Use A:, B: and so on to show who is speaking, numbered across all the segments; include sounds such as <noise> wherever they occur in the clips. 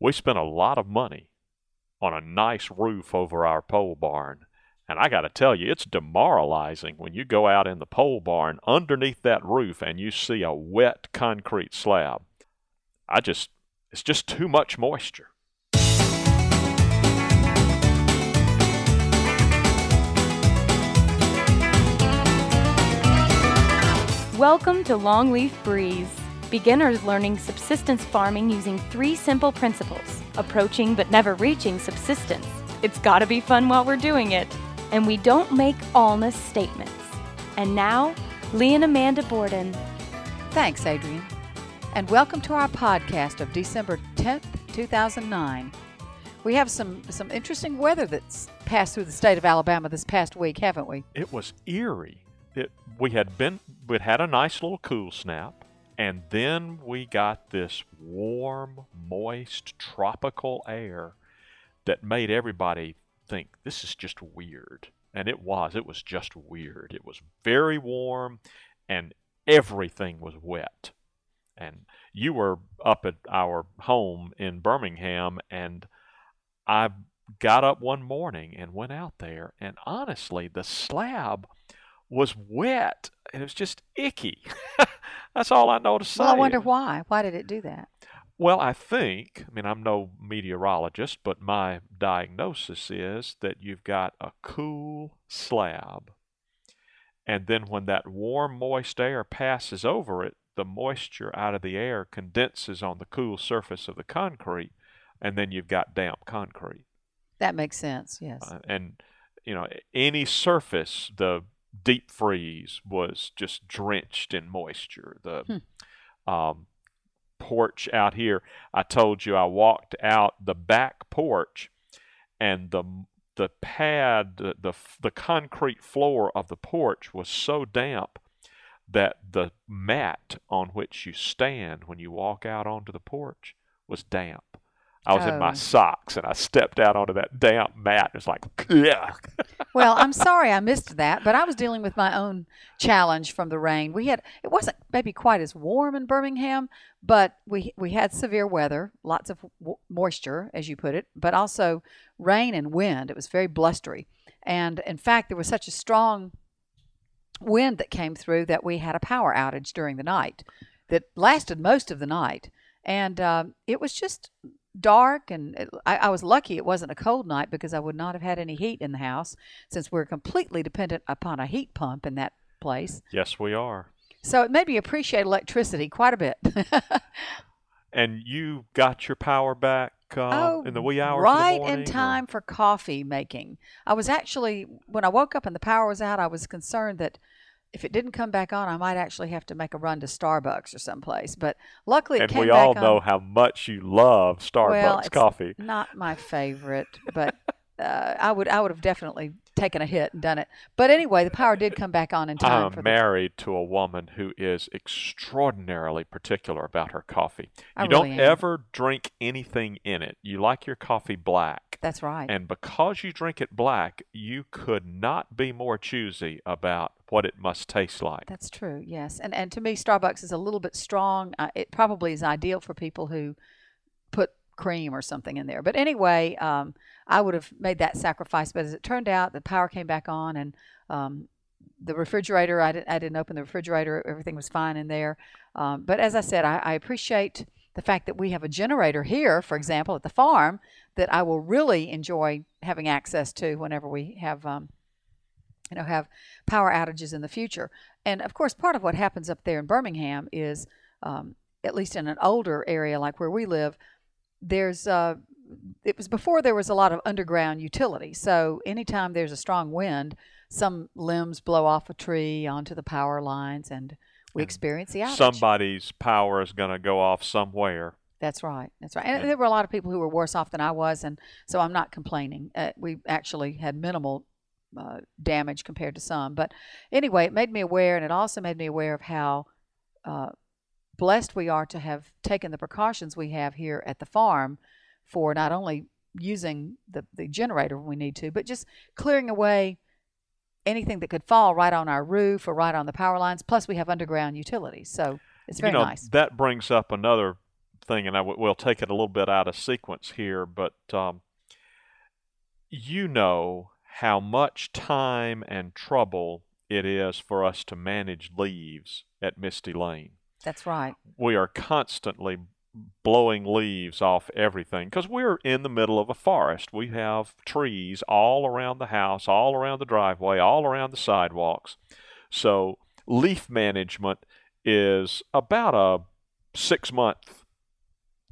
A: we spent a lot of money on a nice roof over our pole barn. And I got to tell you, it's demoralizing when you go out in the pole barn underneath that roof and you see a wet concrete slab. I just, it's just too much moisture.
B: Welcome to Longleaf Breeze. Beginners learning subsistence farming using three simple principles approaching but never reaching subsistence. It's gotta be fun while we're doing it. And we don't make allness statements. And now, Lee and Amanda Borden.
C: Thanks, Adrian. And welcome to our podcast of December 10th, 2009. We have some, some interesting weather that's passed through the state of Alabama this past week, haven't we?
A: It was eerie. It, we had been, we'd had a nice little cool snap, and then we got this warm, moist, tropical air that made everybody think this is just weird. And it was. It was just weird. It was very warm, and everything was wet. And you were up at our home in Birmingham, and I got up one morning and went out there, and honestly, the slab was wet and it was just icky. <laughs> That's all I know to say.
C: Well, I wonder why. Why did it do that?
A: Well, I think, I mean, I'm no meteorologist, but my diagnosis is that you've got a cool slab. And then when that warm, moist air passes over it, the moisture out of the air condenses on the cool surface of the concrete, and then you've got damp concrete.
C: That makes sense, yes.
A: Uh, and, you know, any surface, the deep freeze was just drenched in moisture. The hmm. um, porch out here, I told you I walked out the back porch, and the the pad, the, the the concrete floor of the porch was so damp that the mat on which you stand when you walk out onto the porch was damp. I was oh. in my oh. socks and I stepped out onto that damp mat. And it's like, yeah.
C: well, I'm sorry I missed that, but I was dealing with my own challenge from the rain. We had it wasn't maybe quite as warm in Birmingham, but we we had severe weather, lots of w- moisture, as you put it, but also rain and wind. It was very blustery, and in fact, there was such a strong wind that came through that we had a power outage during the night that lasted most of the night and uh, it was just dark and it, I, I, was lucky it wasn't a cold night because I would not have had any heat in the house since we're completely dependent upon a heat pump in that place.
A: Yes, we are.
C: So it made me appreciate electricity quite a bit. <laughs>
A: and you got your power back uh,
C: oh,
A: in the wee hours
C: right
A: in,
C: in time
A: or?
C: for coffee making. I was actually when I woke up and the power was out, I was concerned that if it didn't come back on, I might actually have to make a run to Starbucks or someplace. But luckily, it
A: and
C: came
A: we all know
C: on.
A: how much you love Starbucks
C: well, it's
A: coffee.
C: Not my favorite, but uh, I would I would have definitely taken a hit and done it. But anyway, the power did come back on in time.
A: I'm married to a woman who is extraordinarily particular about her coffee.
C: I
A: you
C: really
A: don't
C: am.
A: ever drink anything in it. You like your coffee black.
C: That's right.
A: And because you drink it black, you could not be more choosy about what it must taste like.
C: That's true. Yes. And and to me Starbucks is a little bit strong. Uh, it probably is ideal for people who put cream or something in there. But anyway, um, I would have made that sacrifice. But as it turned out, the power came back on, and um, the refrigerator, I didn't, I didn't open the refrigerator. Everything was fine in there. Um, but as I said, I, I appreciate the fact that we have a generator here, for example, at the farm, that I will really enjoy having access to whenever we have. Um, you know, have power outages in the future. And of course, part of what happens up there in Birmingham is, um, at least in an older area like where we live, there's uh, it was before there was a lot of underground utility. So anytime there's a strong wind, some limbs blow off a tree onto the power lines, and we experience the outage.
A: Somebody's power is going to go off somewhere.
C: That's right. That's right. And, and, there were a lot of people who were worse off than I was, and so I'm not complaining. Uh, we actually had minimal uh, damage compared to some. But anyway, it made me aware, and it also made me aware of how uh, blessed we are to have taken the precautions we have here at the farm for not only using the, the generator when we need to, but just clearing away anything that could fall right on our roof or right on the power lines. Plus, we have underground utilities, so it's very
A: you know,
C: nice.
A: That brings up another thing, and I w- we'll take it a little bit out of sequence here, but um, you know how much time and trouble it is for us to manage leaves at Misty Lane.
C: That's right.
A: We are constantly blowing leaves off everything because we're in the middle of a forest. We have trees all around the house, all around the driveway, all around the sidewalks. So leaf management is about a six month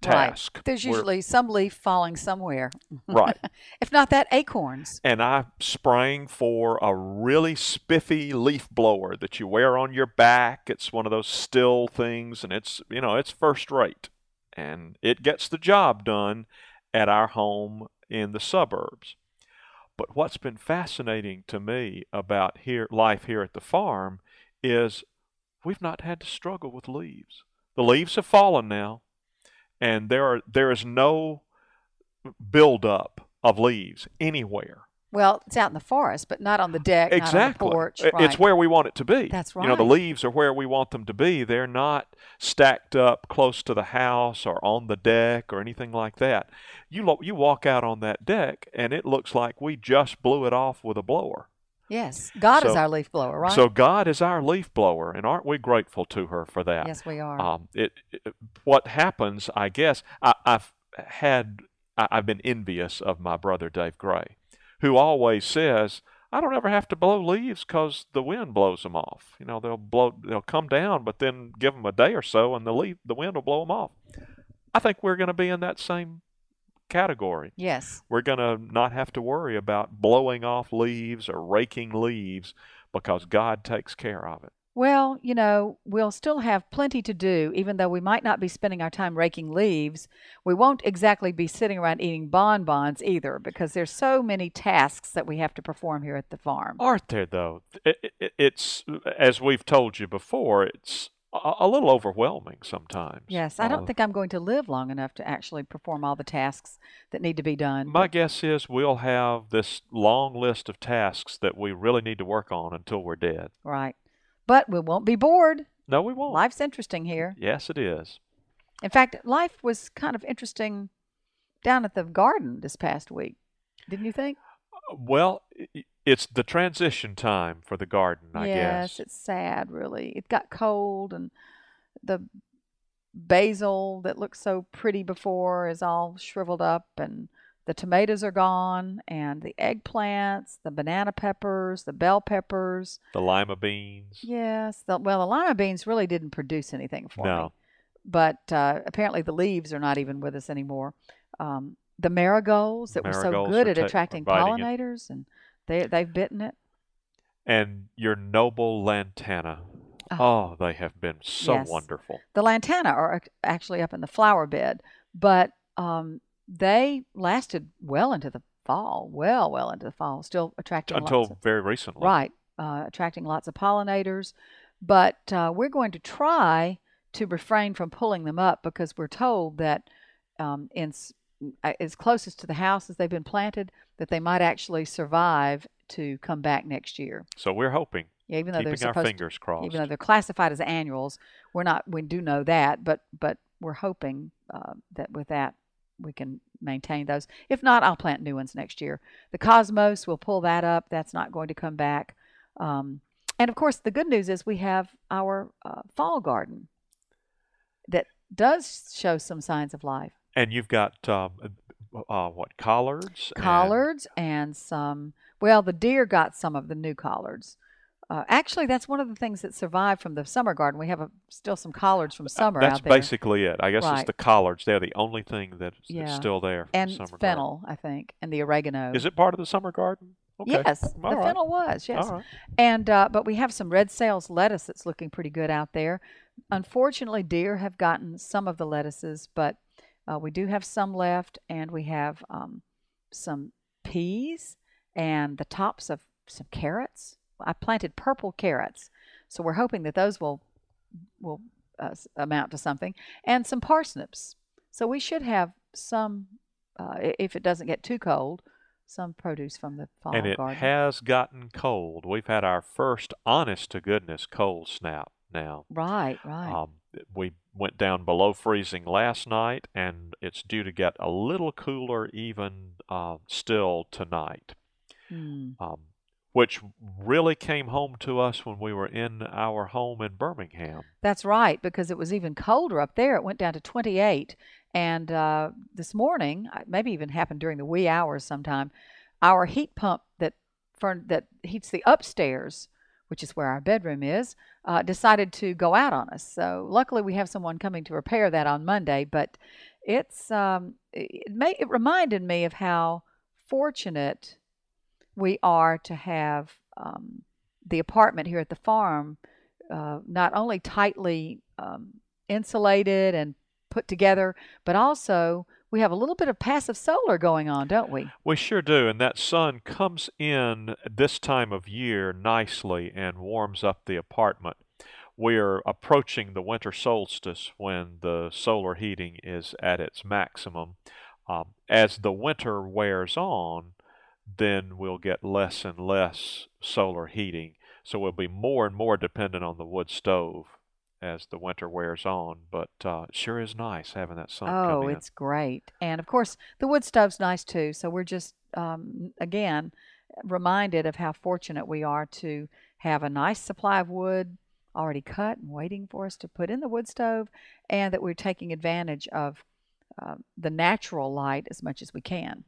A: task.
C: Right. There's usually some leaf falling somewhere.
A: right. <laughs>
C: if not that, acorns.
A: and I sprang for a really spiffy leaf blower that you wear on your back. It's one of those Stihl things, and it's you know it's first rate, and it gets the job done at our home in the suburbs. But what's been fascinating to me about here life here at the farm is we've not had to struggle with leaves. The leaves have fallen now, and there are there is no buildup of leaves anywhere.
C: Well, it's out in the forest, but not on the deck,
A: Exactly.
C: not on the porch.
A: I- It's where we want it to be.
C: That's right.
A: You know, the leaves are where we want them to be. They're not stacked up close to the house or on the deck or anything like that. You lo- you walk out on that deck and it looks like we just blew it off with a blower.
C: Yes, God is our leaf blower, right?
A: So God is our leaf blower, and aren't we grateful to her for that?
C: yes, we are.
A: Um, it, it what happens, I guess, I, I've had I, I've been envious of my brother Dave Gray, who always says, "I don't ever have to blow leaves because the wind blows them off. You know, they'll blow, they'll come down, but then give them a day or so, and the leaf, the wind will blow them off." I think we're going to be in that same category.
C: yes.
A: We're going to not have to worry about blowing off leaves or raking leaves because God takes care of it.
C: Well, you know, we'll still have plenty to do, even though we might not be spending our time raking leaves. We won't exactly be sitting around eating bonbons either, because there's so many tasks that we have to perform here at the farm.
A: Aren't there though? It, it, it's as we've told you before. It's a, a little overwhelming sometimes.
C: Yes, I don't
A: Uh,
C: think I'm going to live long enough to actually perform all the tasks that need to be done.
A: My guess is we'll have this long list of tasks that we really need to work on until we're dead.
C: right. But we won't be bored.
A: No, we won't.
C: Life's interesting here.
A: Yes, it is.
C: In fact, life was kind of interesting down at the garden this past week. Didn't you think?
A: Well, it's the transition time for the garden, I guess.
C: yes,
A: guess.
C: it's sad, really. It got cold, and the basil that looked so pretty before is all shriveled up, and the tomatoes are gone, and the eggplants, the banana peppers, the bell peppers.
A: The lima beans.
C: Yes, the, well, the lima beans really didn't produce anything for me.
A: No.
C: But uh, apparently the leaves are not even with us anymore. Um, the marigolds that were so good at
A: ta-
C: attracting
A: biting it.
C: pollinators, and they they've bitten it.
A: And your noble lantana. Oh, they have been so
C: Yes.
A: wonderful.
C: The lantana are actually up in the flower bed, but um, they lasted well into the fall, well, well into the fall, still attracting
A: Until
C: lots of,
A: very recently.
C: right, uh, attracting lots of pollinators. But uh, we're going to try to refrain from pulling them up because we're told that um, in as closest to the house as they've been planted, that they might actually survive to come back next year.
A: So we're hoping,
C: Yeah, even though they're
A: keeping our
C: supposed to
A: fingers crossed.
C: even though they're classified as annuals, we're not. We do know that, but but we're hoping uh, that with that we can maintain those. If not, I'll plant new ones next year. The cosmos will pull that up. That's not going to come back. Um, and of course, the good news is we have our uh, fall garden that does show some signs of life.
A: And you've got um, uh, what collards?
C: collards and some well the deer got some of the new collards uh, actually that's one of the things that survived from the summer garden we have a, still some collards from summer
A: That's
C: out there
A: basically it. I guess
C: Right.
A: it's the collards. They're the only thing that's, that's
C: Yeah.
A: still there from
C: and
A: the summer
C: fennel i think and the oregano.
A: Is it part of the summer garden? Okay.
C: yes
A: All
C: the
A: right.
C: fennel was yes
A: right.
C: and uh, but we have some red Sails lettuce that's looking pretty good out there unfortunately deer have gotten some of the lettuces but uh, we do have some left and we have um, some peas and the tops of some carrots i planted purple carrots so we're hoping that those will will uh, amount to something and some parsnips so we should have some uh, if it doesn't get too cold some produce from the fall garden.
A: And it
C: garden
A: has gotten cold. We've had our first honest to goodness cold snap now.
C: right right
A: Um, we went down below freezing last night, and it's due to get a little cooler even uh, still tonight.
C: Hmm.
A: Um, which really came home to us when we were in our home in Birmingham.
C: That's right, because it was even colder up there. It went down to 28. And uh, this morning, maybe even happened during the wee hours sometime, our heat pump that that heats the upstairs, which is where our bedroom is, uh, decided to go out on us. So luckily, we have someone coming to repair that on Monday. But it's um, it, may, it reminded me of how fortunate we are to have um, the apartment here at the farm uh, not only tightly um, insulated and put together, but also we have a little bit of passive solar going on, don't we?
A: We sure do, and that sun comes in this time of year nicely and warms up the apartment. We're approaching the winter solstice when the solar heating is at its maximum. Um, as the winter wears on, then we'll get less and less solar heating. So we'll be more and more dependent on the wood stove as the winter wears on. But uh, sure is nice having that sun
C: oh, it's great. And of course, the wood stove's nice too. So we're just, um, again, reminded of how fortunate we are to have a nice supply of wood already cut and waiting for us to put in the wood stove, and that we're taking advantage of uh, the natural light as much as we can.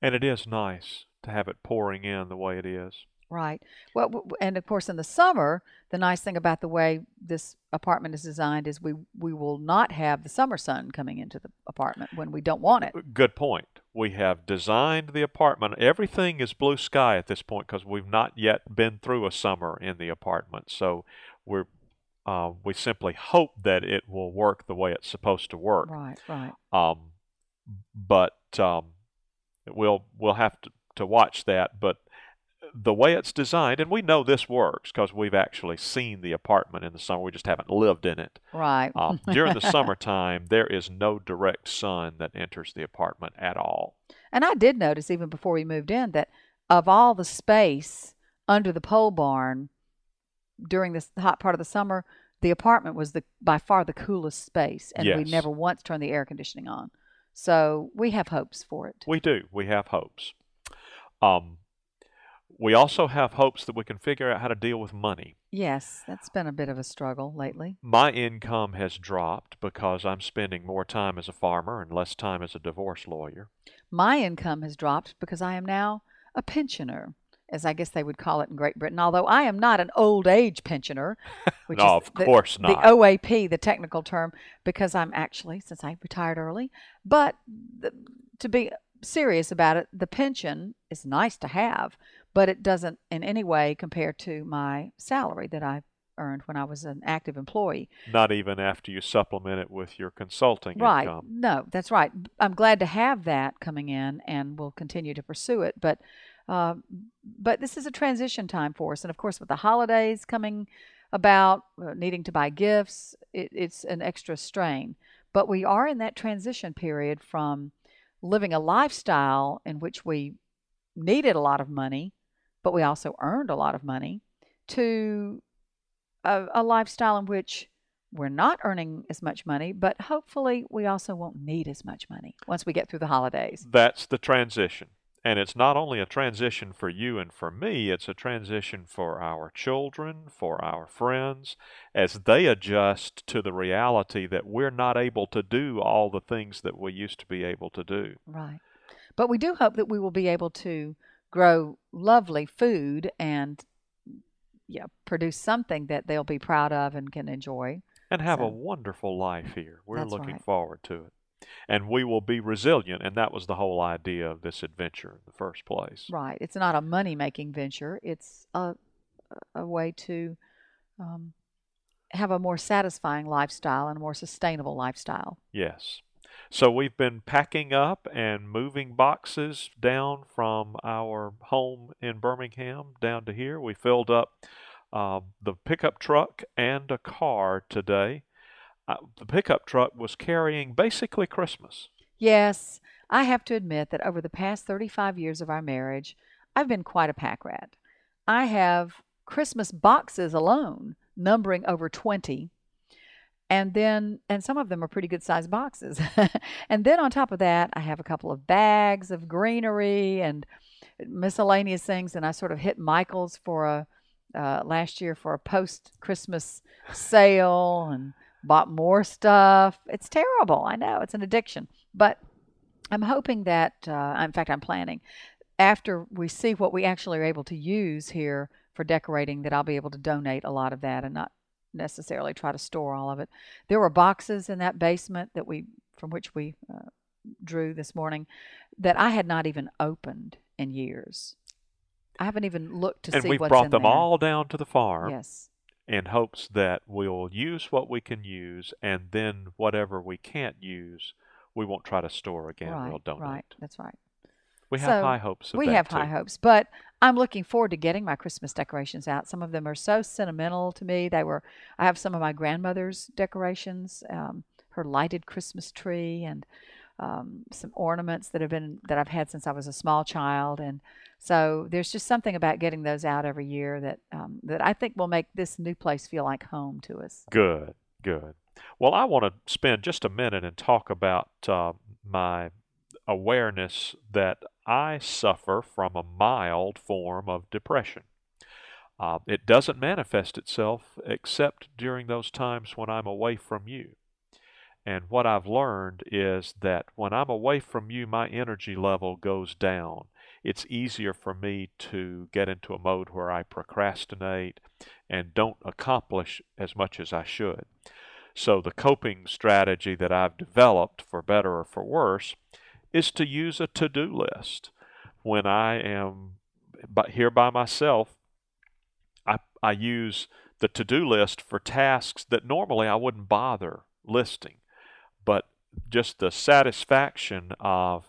A: And it is nice to have it pouring in the way it is.
C: Right. Well, and of course, in the summer, the nice thing about the way this apartment is designed is we we will not have the summer sun coming into the apartment when we don't want it.
A: Good point. We have designed the apartment. Everything is blue sky at this point because we've not yet been through a summer in the apartment. So we're uh, we simply hope that it will work the way it's supposed to work.
C: Right. Right.
A: Um, but um, we'll we'll have to, to watch that. But the way it's designed, and we know this works because we've actually seen the apartment in the summer. We just haven't lived in it.
C: Right.
A: Um, <laughs> during the summertime, there is no direct sun that enters the apartment at all.
C: And I did notice even before we moved in that of all the space under the pole barn during this hot part of the summer, the apartment was the by far the coolest space, and we never once turned the air conditioning on. So we have hopes for it.
A: We do. We have hopes. Um, we also have hopes that we can figure out how to deal with money.
C: Yes, that's been a bit of a struggle lately.
A: My income has dropped because I'm spending more time as a farmer and less time as a divorce lawyer.
C: My income has dropped because I am now a pensioner, as I guess they would call it in Great Britain. Although I am not an old age pensioner, <laughs> which
A: No,
C: is
A: of
C: the,
A: course
C: the. OAP, the technical term, because I'm actually since I retired early. But the, to be serious about it, the pension is nice to have, but it doesn't in any way compare to my salary that I earned when I was an active employee.
A: Not even after you supplement it with your consulting
C: Right.
A: income.
C: No, that's right. I'm glad to have that coming in, and we'll continue to pursue it. But, uh, but this is a transition time for us, and of course, with the holidays coming about, uh, needing to buy gifts, it, it's an extra strain. But we are in that transition period from living a lifestyle in which we needed a lot of money, but we also earned a lot of money, to a, a lifestyle in which we're not earning as much money, but hopefully we also won't need as much money once we get through the holidays.
A: That's the transition. And it's not only a transition for you and for me, it's a transition for our children, for our friends, as they adjust to the reality that we're not able to do all the things that we used to be able to do.
C: Right. But we do hope that we will be able to grow lovely food and yeah, produce something that they'll be proud of and can enjoy.
A: And have a wonderful life here. We're looking
C: right.
A: forward to it. And we will be resilient, and that was the whole idea of this adventure in the first place.
C: Right. It's not a money making venture, it's a, a way to um, have a more satisfying lifestyle and a more sustainable lifestyle.
A: Yes. So we've been packing up and moving boxes down from our home in Birmingham down to here. We filled up uh, the pickup truck and a car today. Uh, the pickup truck was carrying basically Christmas.
C: Yes, I have to admit that over the past 35 years of our marriage, I've been quite a pack rat. I have Christmas boxes alone, numbering over 20. And then, and some of them are pretty good sized boxes. <laughs> and then on top of that, I have a couple of bags of greenery and miscellaneous things. And I sort of hit Michael's for a, uh, last year for a post Christmas sale and bought more stuff. It's terrible. I know it's an addiction. But I'm hoping that, uh, in fact, I'm planning after we see what we actually are able to use here for decorating, that I'll be able to donate a lot of that and not necessarily try to store all of it. There were boxes in that basement that we from which we uh, drew this morning that I had not even opened in years. I haven't even looked to see.
A: and
C: see
A: we've
C: what's
A: brought them
C: there.
A: all down to the farm
C: Yes.
A: In hopes that we'll use what we can use, and then whatever we can't use, we won't try to store again.
C: right.
A: we'll donate.
C: Right. That's right.
A: We have
C: So,
A: high hopes of
C: we have
A: too.
C: high hopes, but I'm looking forward to getting my Christmas decorations out. Some of them are so sentimental to me. They were. I have some of my grandmother's decorations, um, her lighted Christmas tree, and um, some ornaments that have been that I've had since I was a small child. And so there's just something about getting those out every year that um, that I think will make this new place feel like home to us.
A: Good, good. Well, I want to spend just a minute and talk about uh, my awareness that I suffer from a mild form of depression. Uh, it doesn't manifest itself except during those times when I'm away from you. And what I've learned is that when I'm away from you, my energy level goes down. It's easier for me to get into a mode where I procrastinate and don't accomplish as much as I should. So, the coping strategy that I've developed, for better or for worse, is to use a to do list. When I am here by myself, I, I use the to do list for tasks that normally I wouldn't bother listing. But just the satisfaction of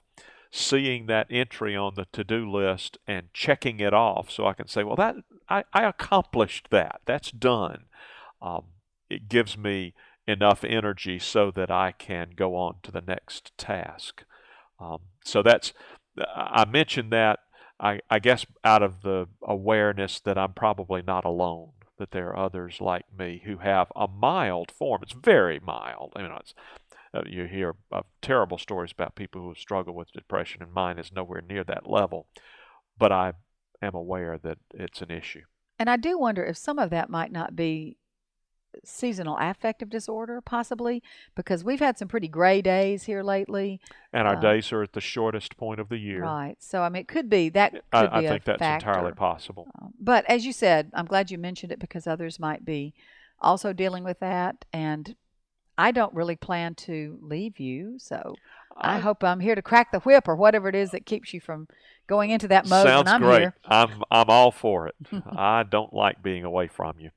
A: seeing that entry on the to do list and checking it off so I can say, well, that I, I accomplished that. That's done. Um, it gives me enough energy so that I can go on to the next task. Um, so that's, I mentioned that, I, I guess, out of the awareness that I'm probably not alone, that there are others like me who have a mild form. It's very mild. I mean, it's, uh, you hear terrible stories about people who struggle with depression, and mine is nowhere near that level. But I am aware that it's an issue.
C: And I do wonder if some of that might not be seasonal affective disorder, possibly, because we've had some pretty gray days here lately.
A: And our
C: Uh,
A: days are at the shortest point of the year.
C: Right. So, I mean, it could be that could
A: I,
C: be
A: I think that's
C: factor.
A: entirely possible.
C: Um, But as you said, I'm glad you mentioned it because others might be also dealing with that. And I don't really plan to leave you. So I, hope I'm here to crack the whip or whatever it is that keeps you from going into that mode
A: Sounds
C: I'm
A: great.
C: here.
A: I'm I'm all for it. <laughs> I don't like being away from you.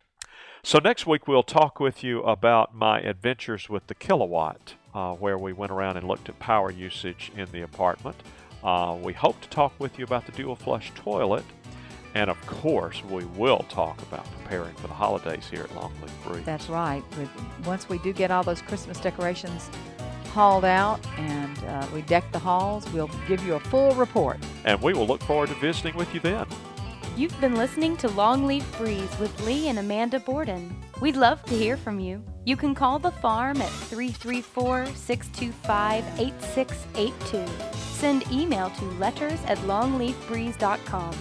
A: So next week we'll talk with you about my adventures with the Kill A Watt, uh, where we went around and looked at power usage in the apartment. Uh, we hope to talk with you about the dual flush toilet, and of course we will talk about preparing for the holidays here at Longleaf Breeze.
C: That's right. With, once we do get all those Christmas decorations hauled out and uh, we deck the halls, we'll give you a full report.
A: And we will look forward to visiting with you then.
B: You've been listening to Longleaf Breeze with Lee and Amanda Borden. We'd love to hear from you. You can call the farm at 334 625 8682. Send email to letters at longleafbreeze.com.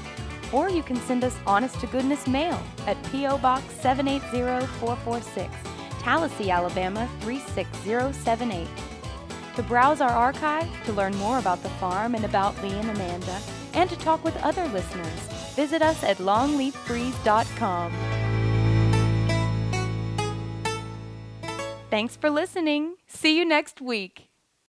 B: Or you can send us honest to goodness mail at P.O. Box 780446, Tallassee, Alabama 36078. To browse our archive, to learn more about the farm and about Lee and Amanda, and to talk with other listeners, visit us at longleafbreeze.com. Thanks for listening. See you next week.